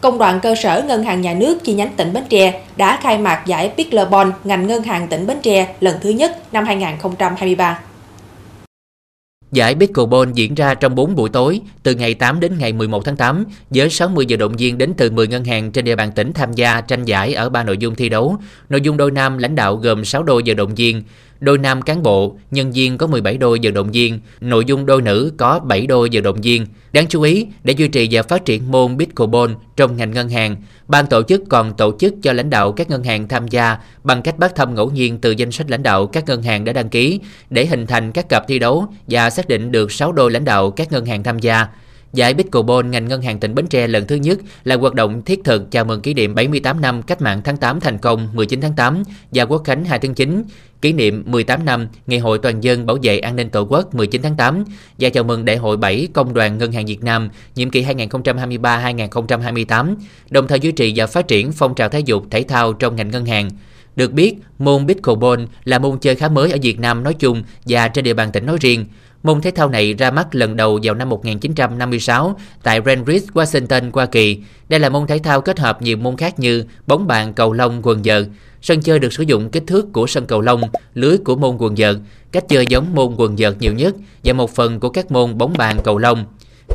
Công đoàn cơ sở Ngân hàng Nhà nước chi nhánh tỉnh Bến Tre đã khai mạc giải Pickleball ngành ngân hàng tỉnh Bến Tre lần thứ nhất năm 2023. Giải Pickleball diễn ra trong 4 buổi tối, từ ngày 8 đến ngày 11 tháng 8, với 60 giờ động viên đến từ 10 ngân hàng trên địa bàn tỉnh tham gia tranh giải ở 3 nội dung thi đấu. Nội dung đôi nam lãnh đạo gồm 6 đôi giờ động viên, đôi nam cán bộ, nhân viên có 17 đôi vận động viên, nội dung đôi nữ có 7 đôi vận động viên. Đáng chú ý, để duy trì và phát triển môn pickleball trong ngành ngân hàng, ban tổ chức còn tổ chức cho lãnh đạo các ngân hàng tham gia bằng cách bắt thăm ngẫu nhiên từ danh sách lãnh đạo các ngân hàng đã đăng ký để hình thành các cặp thi đấu và xác định được 6 đôi lãnh đạo các ngân hàng tham gia. Giải Bitcoin ngành ngân hàng tỉnh Bến Tre lần thứ nhất là hoạt động thiết thực chào mừng kỷ niệm 78 năm cách mạng tháng 8 thành công 19 tháng 8 và quốc khánh 2 tháng 9, kỷ niệm 18 năm Ngày hội toàn dân bảo vệ an ninh Tổ quốc 19 tháng 8 và chào mừng Đại hội 7 Công đoàn Ngân hàng Việt Nam nhiệm kỳ 2023-2028, đồng thời duy trì và phát triển phong trào thể dục thể thao trong ngành ngân hàng. Được biết, môn pickleball là môn chơi khá mới ở Việt Nam nói chung và trên địa bàn tỉnh nói riêng. Môn thể thao này ra mắt lần đầu vào năm 1956 tại Greenwich, Washington, Hoa Kỳ. Đây là môn thể thao kết hợp nhiều môn khác như bóng bàn, cầu lông, quần vợt. Sân chơi được sử dụng kích thước của sân cầu lông, lưới của môn quần vợt, cách chơi giống môn quần vợt nhiều nhất và một phần của các môn bóng bàn, cầu lông.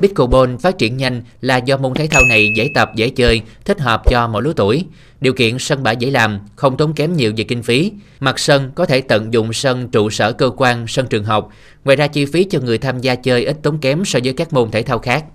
Pickleball phát triển nhanh là do môn thể thao này dễ tập, dễ chơi, thích hợp cho mọi lứa tuổi. Điều kiện sân bãi dễ làm, không tốn kém nhiều về kinh phí. Mặt sân có thể tận dụng sân trụ sở cơ quan, sân trường học. Ngoài ra chi phí cho người tham gia chơi ít tốn kém so với các môn thể thao khác.